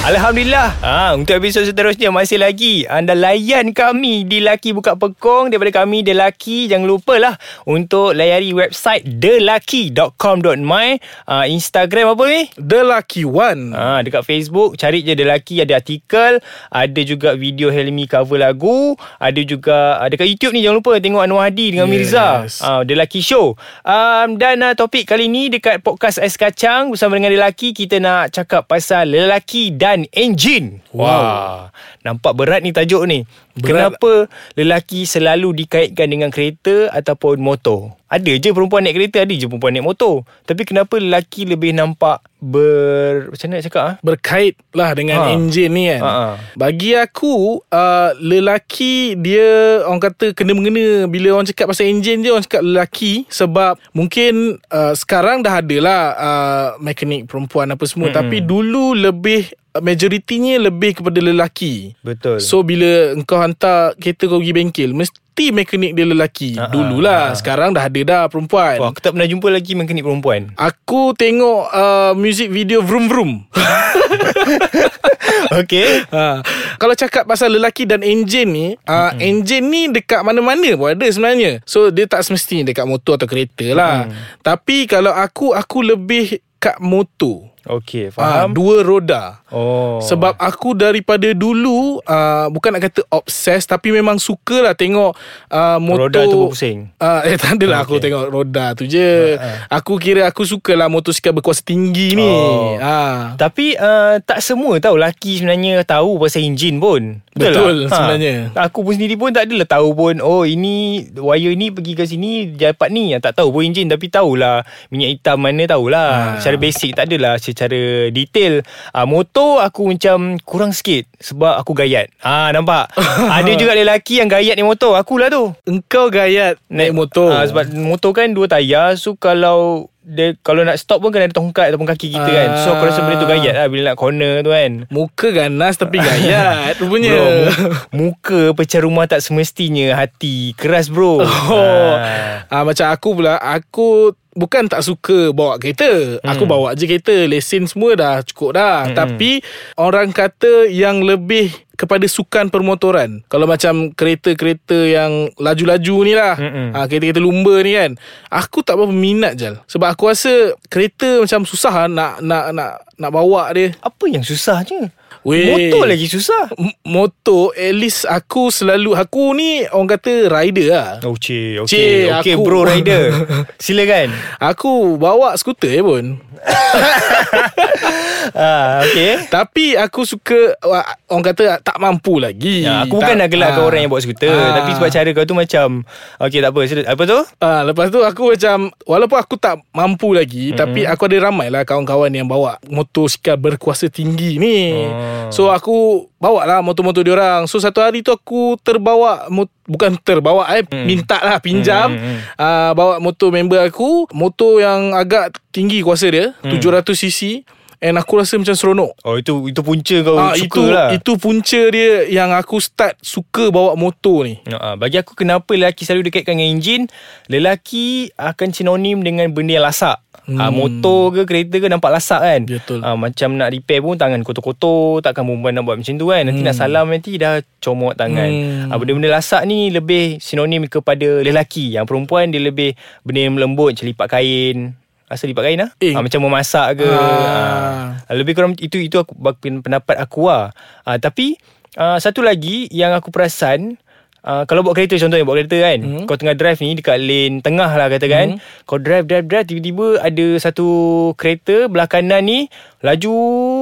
Alhamdulillah. Ha, Untuk episod seterusnya Masih lagi. Anda layan kami Di Laki Buka Pekong Daripada kami The Laki Jangan lupa lah Untuk layari website TheLucky.com.my uh, Instagram apa ni? The Lucky One. Ha, dekat Facebook Cari je The Lucky Ada artikel Ada juga video Helmi cover lagu Ada juga uh, Dekat YouTube ni Jangan lupa Tengok Anwar Hadi Dengan Yes. Mirza. Uh, The Lucky Show. Um, Dan uh, topik kali ni Dekat podcast Ais Kacang Bersama dengan The Lucky Kita nak cakap pasal Lelaki dan enjin Wow. Wah, Nampak berat ni tajuk ni Berat. Kenapa lelaki selalu dikaitkan dengan kereta Ataupun motor Ada je perempuan naik kereta Ada je perempuan naik motor Tapi kenapa lelaki lebih nampak Ber... Macam mana nak cakap ah? Berkait lah dengan Ha. enjin ni kan Ha, ha. Bagi aku uh, Lelaki dia Orang kata kena-mengena Bila orang cakap pasal enjin je Orang cakap lelaki Sebab mungkin uh, Sekarang dah ada lah uh, Mekanik perempuan apa semua Mm-mm. Tapi dulu lebih Majoritinya lebih kepada lelaki Betul. So bila engkau hantar kereta kau pergi bengkel Mesti mekanik dia lelaki. Ha, Dululah. ha. Sekarang dah ada dah perempuan. Wah, aku tak pernah jumpa lagi mekanik perempuan. Aku tengok uh, music video Vroom Vroom. Okay ha. Kalau cakap pasal lelaki dan enjin ni uh, mm-hmm. Enjin ni dekat mana-mana pun ada sebenarnya. So dia tak semestinya dekat motor atau kereta lah. Mm. Tapi kalau aku Aku lebih kat motor Okay Ah, faham dua roda. Oh Sebab aku daripada dulu uh, bukan nak kata obses tapi memang sukalah tengok uh, motor Roda tu berpusing Uh, eh tak adalah okay. aku tengok roda tu je. Ha, Aku kira aku sukalah motosikal berkuasa tinggi ni. Oh. Ha. Tapi uh, tak semua tahu lelaki sebenarnya tahu pasal enjin pun. Betul, tak? sebenarnya. Aku pun sendiri pun tak adalah tahu pun oh ini wire ni pergi ke sini dapat ni. Tak tahu pun enjin tapi tahulah minyak hitam mana tahulah. Ha. Secara basic tak adalah secara detail. Uh, motor aku macam kurang sikit sebab aku gayat. Ah nampak. Ada juga lelaki yang gayat ni motor. Akulah tu. Engkau gayat naik motor. Ah, sebab motor kan dua tayar So kalau dia kalau nak stop pun kena ada tongkat ataupun kaki kita kan. So aku rasa benda tu gayat lah bila nak corner tu kan. Muka ganas tapi gayat rupanya. Bro, mu- muka pecah rumah tak semestinya hati keras bro. Oh. Ah. Ah macam aku pula aku bukan tak suka bawa kereta. Hmm. Aku bawa je kereta, lesen semua dah cukup dah. Hmm. Tapi orang kata yang lebih kepada sukan permotoran. Kalau macam kereta-kereta yang laju-laju ni lah. Mm-mm. Ah kereta-kereta lumba ni kan. Aku tak berapa minat je. Sebab aku rasa kereta macam susah lah nak nak nak nak bawa dia. Apa yang susahnya? Weh. Motor lagi susah. M- motor at least aku selalu aku ni orang kata rider lah. Oh cik, Cik, okey. Okey aku- bro rider. Silakan. Aku bawa skuter je pun. ah, okey. Tapi aku suka Orang kata tak mampu lagi Ya, aku bukan nak gelakkan ah. orang yang bawa skuter Ah. Tapi sebab cara kau tu macam Okey tak apa Apa tu? Ah, Lepas tu aku macam Walaupun aku tak mampu lagi mm-hmm. Tapi aku ada ramai lah Kawan-kawan yang bawa Motosikal berkuasa tinggi ni Oh. So aku Bawa lah motor-motor diorang So satu hari tu aku terbawa mot- Bukan terbawa eh mm. Minta lah pinjam Hmm, hmm, hmm. ah, Bawa motor member aku Motor yang agak tinggi kuasa dia Hmm. 700cc And aku rasa macam seronok Oh itu itu punca kau Ah suka itu lah itu punca dia yang aku start suka bawa motor ni. Uh, bagi aku kenapa lelaki selalu dikaitkan dengan enjin Lelaki akan sinonim dengan benda yang lasak hmm. uh, Motor ke kereta ke nampak lasak kan Betul. uh, Macam nak repair pun tangan kotor-kotor Takkan perempuan nak buat macam tu kan Nanti Hmm. nak salam nanti dah comot tangan Hmm. uh, Benda-benda lasak ni lebih sinonim kepada lelaki Yang perempuan dia lebih benda yang melembut Macam lipat kain Rasa lipat kain lah Eh. uh, Macam memasak ke Ah. uh, Lebih kurang itu itu aku pen- pendapat aku lah uh, Tapi uh, satu lagi yang aku perasan Uh, kalau bawa kereta contohnya bawa kereta kan hmm. Kau tengah drive ni Dekat lane tengah lah katakan hmm. Kau drive drive drive Tiba-tiba ada satu kereta Belah kanan ni Laju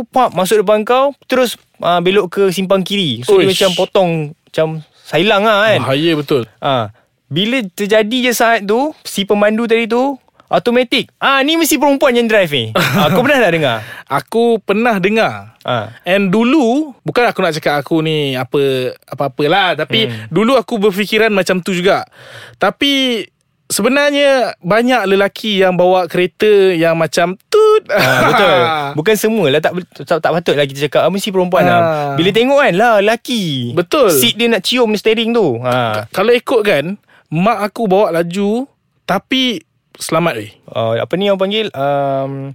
Pap masuk depan kau Terus uh, belok ke simpang kiri So dia Uish. macam potong Macam Sailang lah kan Bahaya betul. Ah, Bila terjadi je saat tu Si pemandu tadi tu Automatik Ah ni mesti perempuan yang drive ni ah, Kau pernah tak dengar Aku pernah dengar. ah. And dulu bukan aku nak cakap aku ni apa apa-apalah tapi hmm. dulu aku berfikiran macam tu juga. Tapi sebenarnya banyak lelaki yang bawa kereta yang macam tut. Ah, betul. Bukan semua lah tak, tak tak patut lah kita cakap ah, mesti perempuan Ah. lah. Bila tengok kan lah lelaki. Betul. Seat dia nak cium steering tu. Ha. Kalau ikut kan mak aku bawa laju Tapi Selamat weh uh, Apa ni orang panggil? Um,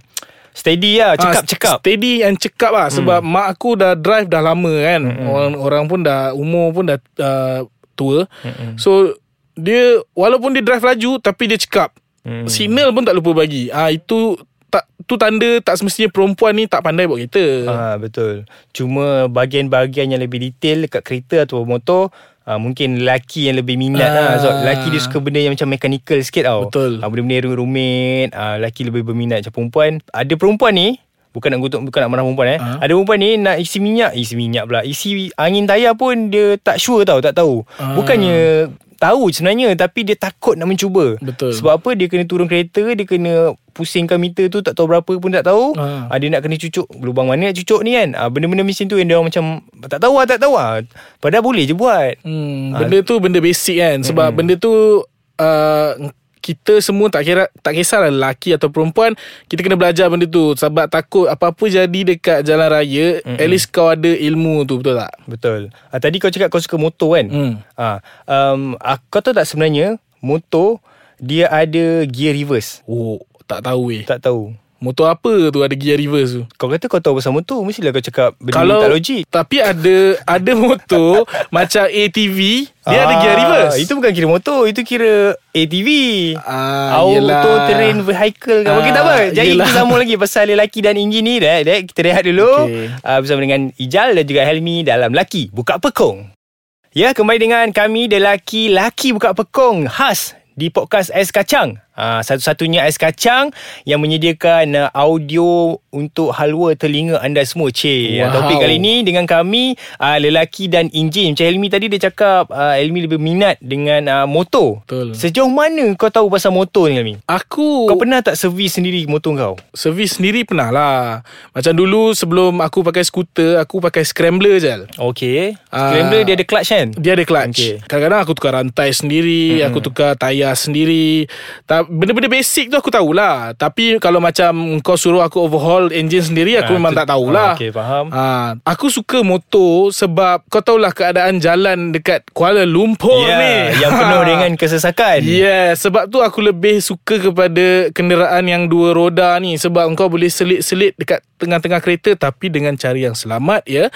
Steady lah Cekap Ah, cekap. Steady and cekap lah Sebab mak aku dah drive dah lama kan? Orang, orang pun dah Umur pun dah uh, tua. So Dia Walaupun dia drive laju Tapi dia cekap. Mm. Signal pun tak lupa bagi. Ah Itu tak tu tanda tak semestinya perempuan ni tak pandai bawa kereta. Ah betul. Cuma bahagian-bahagian yang lebih detail dekat kereta atau motor Ah, mungkin lelaki yang lebih minat Ah. lah Sebab lelaki dia suka benda yang macam mechanical sikit tau Betul. ah, Benda-benda yang rumit ah, Lelaki lebih berminat macam perempuan Ada perempuan ni Bukan nak gutuk Bukan nak marah perempuan eh Ah. Ada perempuan ni Nak isi minyak Isi minyak pula Isi angin tayar pun Dia tak sure tau Tak tahu Ah. Bukannya Tahu sebenarnya Tapi dia takut nak mencuba Betul. Sebab apa Dia kena turun kereta Dia kena Pusingkan meter tu Tak tahu berapa pun tak tahu Ah. ah. Dia nak kena cucuk Lubang mana nak cucuk ni kan ah, Benda-benda macam tu Yang dia orang macam Tak tahu lah tak tahu lah Padahal boleh je buat Hmm, benda tu benda basic kan sebab hmm. benda tu uh, kita semua tak kira tak kisahlah lelaki atau perempuan kita kena belajar benda tu. Sebab takut apa-apa jadi dekat jalan raya mm at least kau ada ilmu tu betul tak? Betul. Ah, Tadi kau cakap kau suka motor kan? Hmm. ah, um, ah, Kau tahu tak sebenarnya Motor Dia ada gear reverse? Oh tak tahu weh Tak tahu motor apa tu ada gear reverse tu? Kau kata kau tahu pasal motor Mestilah kau cakap Benda kalau tak logik. tapi ada ada motor macam ATV dia ada gear Ah, reverse. Itu bukan kira motor Itu kira ATV Ah, Auto yelah. terrain vehicle kan. Okey Ah, tak apa. Jadi yelah. kita sambung lagi Pasal lelaki dan enjin ni Dek, dek kita rehat dulu. Okey. uh, Bersama dengan Ijal Dan juga Helmi Dalam Laki Buka Pekong. Ya kembali dengan kami The Laki Laki Buka Pekong Khas di podcast Ais Kacang uh, Satu-satunya Ais Kacang Yang menyediakan uh, audio Untuk halwa telinga anda semua Cik Wow. wow. Topik kali ni dengan kami uh, Lelaki dan enjin Macam Helmi tadi dia cakap uh, Helmi lebih minat dengan uh, motor Betul. Sejauh mana kau tahu pasal motor ni Helmi? aku Kau pernah tak servis sendiri motor kau? Servis sendiri pernah lah Macam dulu sebelum aku pakai skuter Aku pakai scrambler je Okay Ah. Scrambler dia ada clutch kan? Dia ada clutch okay. Kadang-kadang aku tukar rantai sendiri mm-hmm. Aku tukar tayar sendiri Benda-benda basic tu aku tahulah Tapi kalau macam Kau suruh aku overhaul engine sendiri Aku Ah, memang tu- tak tahulah ah, okey, faham. Ah, Aku suka motor Sebab kau tahulah keadaan jalan Dekat Kuala Lumpur Ya, ni yang penuh dengan kesesakan. Yeah, sebab tu aku lebih suka kepada kenderaan yang dua roda ni sebab engkau boleh selit-selit dekat tengah-tengah kereta tapi dengan cara yang selamat ya.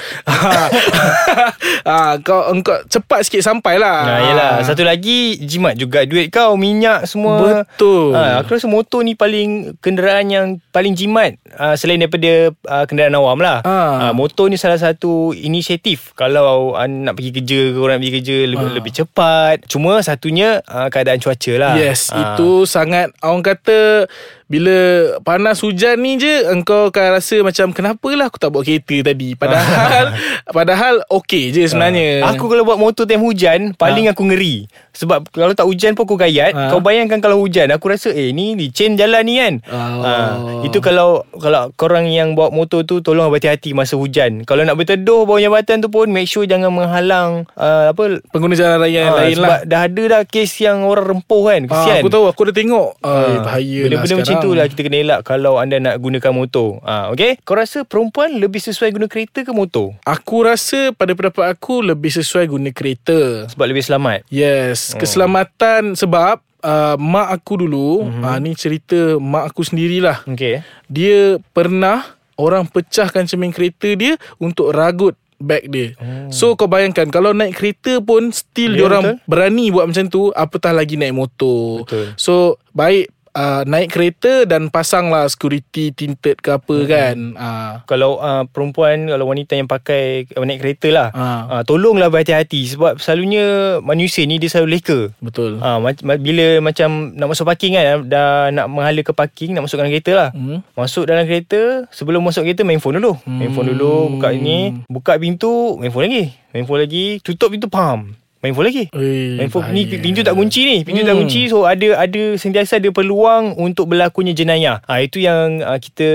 ha, kau engkau cepat sikit sampai lah. Nah, yelah. Satu lagi jimat juga duit kau, minyak semua. Betul. Ha, aku rasa motor ni paling kenderaan yang paling jimat uh, selain daripada uh, kenderaan awam lah. Ah. Uh, motor ni salah satu inisiatif kalau uh, nak pergi kerja ke orang nak pergi kerja lebih, Ah. lebih cepat. Cuma satunya uh, keadaan cuaca lah. Yes, Ah. itu sangat orang kata bila panas hujan ni je engkau akan rasa macam kenapalah aku tak bawa kereta tadi. Padahal padahal okey je sebenarnya. Ah. Aku kalau buat motor time hujan Paling aku ngeri Sebab kalau tak hujan pun aku gayat Ha. Kau bayangkan kalau hujan Aku rasa eh ni licin jalan ni kan Oh. Ah, Itu kalau Kalau korang yang bawa motor tu Tolong berhati-hati masa hujan Kalau nak berteduh Bawah jambatan tu pun Make sure jangan menghalang uh, Apa pengguna jalan raya yang ah, lain Sebab lah. dah ada dah Kes yang orang rempuh kan Kesian aku tahu aku dah tengok. Ah, Ah, bahaya Benda-benda lah macam sekarang. tu lah Kita kena elak Kalau anda nak gunakan motor ah, Okay Kau rasa perempuan Lebih sesuai guna kereta ke motor Aku rasa pada pendapat aku lebih sesuai guna kereta. Sebab lebih selamat Yes, Oh. keselamatan sebab uh, mak aku dulu, Mhm. mm-hmm. uh, ni cerita mak aku sendirilah. Okay Dia pernah orang pecahkan cermin kereta dia untuk ragut beg dia. Oh. So kau bayangkan kalau naik kereta pun still Ya, dia orang betul. berani buat macam tu, apatah lagi naik motor. Betul. So baik uh, naik kereta dan pasanglah security tinted ke apa Mhm. kan. Uh, kalau uh, perempuan kalau wanita yang pakai uh, naik kereta lah Ha. uh, tolonglah berhati-hati sebab selalunya manusia ni dia selalu leka betul. uh, ma- ma- bila macam nak masuk parking kan dah nak menghala ke parking nak masuk dalam kereta lah Hmm. Masuk dalam kereta Sebelum masuk kereta Main phone dulu hmm. Main phone dulu Buka ini Buka pintu Main phone lagi Main phone lagi Tutup pintu Pam Main phone lagi? Ui, Main phone ni pintu tak kunci ni. Pintu hmm. tak kunci. So ada ada sentiasa ada peluang Untuk berlakunya jenayah. Ha, Itu yang uh, kita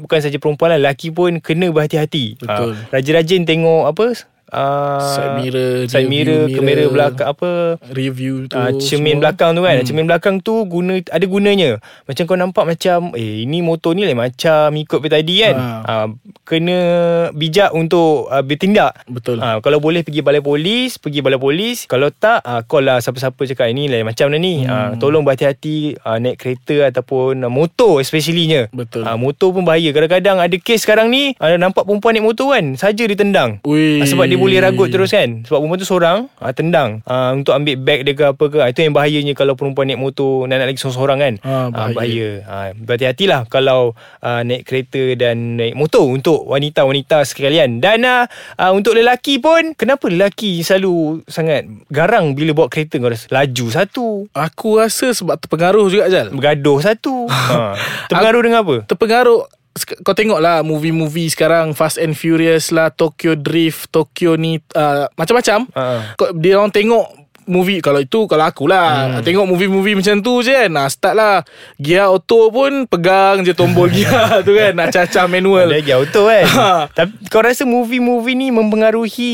Bukan saja perempuan lah Lelaki pun Kena berhati-hati. Betul. ha, Rajin-rajin tengok apa uh, Side mirror, Side mirror mirror. Kamera belakang Apa Review tu uh, Cermin semua. belakang tu kan hmm. Cermin belakang tu guna Ada gunanya Macam kau nampak macam Eh ini motor ni lain macam Ikut pada tadi kan Ha. uh, Kena Bijak untuk uh, Bertindak Betul Ha, kalau boleh pergi balai polis, pergi balai polis. Kalau tak, ha, call lah siapa-siapa cakap ini lain macam ni. Hmm. Ha, tolong berhati-hati ha, naik kereta ataupun ha, motor especiallynya. Betul. Ha, motor pun bahaya. Kadang-kadang ada kes sekarang ni, ada nampak perempuan naik motor kan, saja ditendang. Ui. Ha, sebab dia boleh ragut terus kan. Sebab perempuan tu seorang, ha, tendang. Ha, untuk ambil beg dia ke apa ke. Ha, itu yang bahayanya kalau perempuan naik motor, nak, -nak lagi seorang-seorang kan. Ha, bahaya. Ha, bahaya. Ha, berhati-hatilah kalau uh, naik kereta dan naik motor untuk wanita-wanita sekalian. Dan uh, uh, untuk lelaki pun, kenapa lelaki selalu sangat garang bila bawa kereta kau rasa? Laju satu, Aku rasa sebab terpengaruh juga Jal bergaduh satu. ha. Terpengaruh dengan apa? Terpengaruh kau tengok lah movie-movie sekarang Fast and Furious lah Tokyo Drift Tokyo ni uh, Macam-macam. Kau, Dia orang tengok movie Kalau itu Kalau akulah hmm. Tengok movie-movie macam tu je kan nah, Start lah Gear auto pun Pegang je tombol gear tu kan Nak cacah manual Ada lagi auto kan Ha. Tapi kau rasa movie-movie ni Mempengaruhi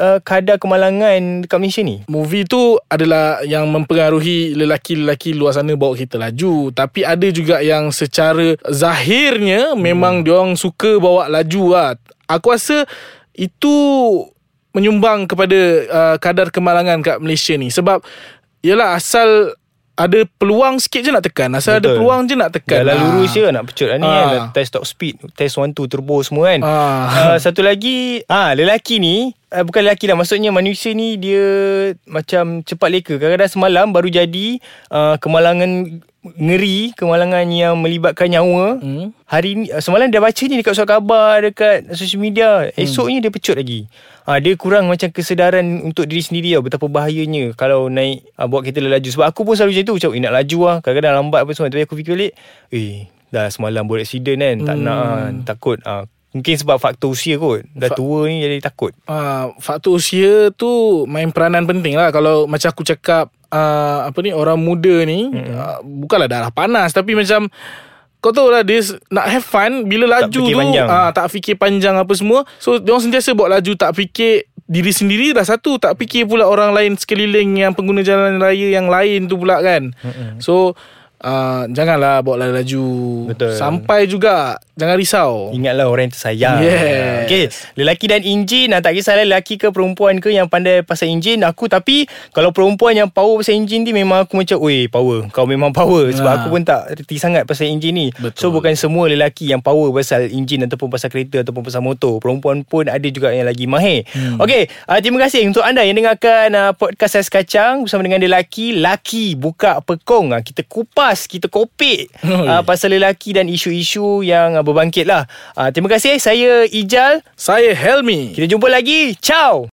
uh, Kadar kemalangan Dekat Malaysia ni Movie tu adalah yang mempengaruhi lelaki-lelaki luar sana bawa kereta laju. Tapi ada juga yang secara zahirnya memang diorang suka bawa laju lah. Aku rasa itu menyumbang kepada uh, kadar kemalangan kat Malaysia ni. Sebab Yelah asal ada peluang sikit je nak tekan. Asal ada Betul. peluang je nak tekan. Jalan Ah. lurus je nak pecut lah ni Ah. kan Test top speed Test 1, 2, turbo semua kan Ah. uh, Satu lagi ah Lelaki ni uh, Bukan lelaki lah Maksudnya manusia ni Dia Macam cepat leka Kadang-kadang semalam Baru jadi uh, Kemalangan Ngeri Kemalangan yang melibatkan nyawa. Hmm. Hari ni uh, Semalam dia baca ni Dekat surat khabar Dekat social media. Esoknya dia pecut lagi. Ah dia kurang macam kesedaran untuk diri sendiri tau betapa bahayanya kalau naik ah, bawa kereta laju. Sebab aku pun selalu macam tu macam eh, nak laju lah kadang-kadang lambat apa semua. Tapi aku fikir balik eh dah semalam buat accident kan tak nak ah, takut ah mungkin sebab faktor usia kot. Dah Fa- tua ni jadi takut. Uh, faktor usia tu main peranan penting lah. Kalau macam aku cakap uh, apa ni orang muda ni Hmm. uh, bukanlah darah panas. Tapi macam kau tahu lah dia nak have fun bila laju fikir tu panjang. ah tak fikir panjang apa semua. So dia orang sentiasa bawa laju tak fikir diri sendiri dah satu. Tak fikir pula orang lain sekeliling yang pengguna jalan raya yang lain tu pula kan. Mm-hmm. so uh, janganlah bawa laju. Betul. sampai juga jangan risau. Ingatlah orang yang tersayang. Yes. Okay Lelaki dan enjin nah, Tak kisahlah lelaki ke perempuan ke Yang pandai pasal enjin Aku tapi Kalau perempuan yang power pasal enjin ni Memang aku macam Oi power. Kau memang power. Sebab Ah. aku pun tak reti sangat pasal enjin ni. Betul. So bukan semua lelaki yang power Pasal enjin Ataupun pasal kereta Ataupun pasal motor. Perempuan pun ada juga yang lagi mahir. Hmm. Okay uh, Terima kasih untuk anda yang dengarkan uh, Podcast Ais Kacang Bersama dengan lelaki. Laki buka pekong. Uh, Kita kupas Kita kopik uh, Pasal lelaki dan isu-isu Yang uh, berbangkit lah. Uh, Terima kasih Saya Ijal. Saya Helmi. Kita jumpa lagi. Ciao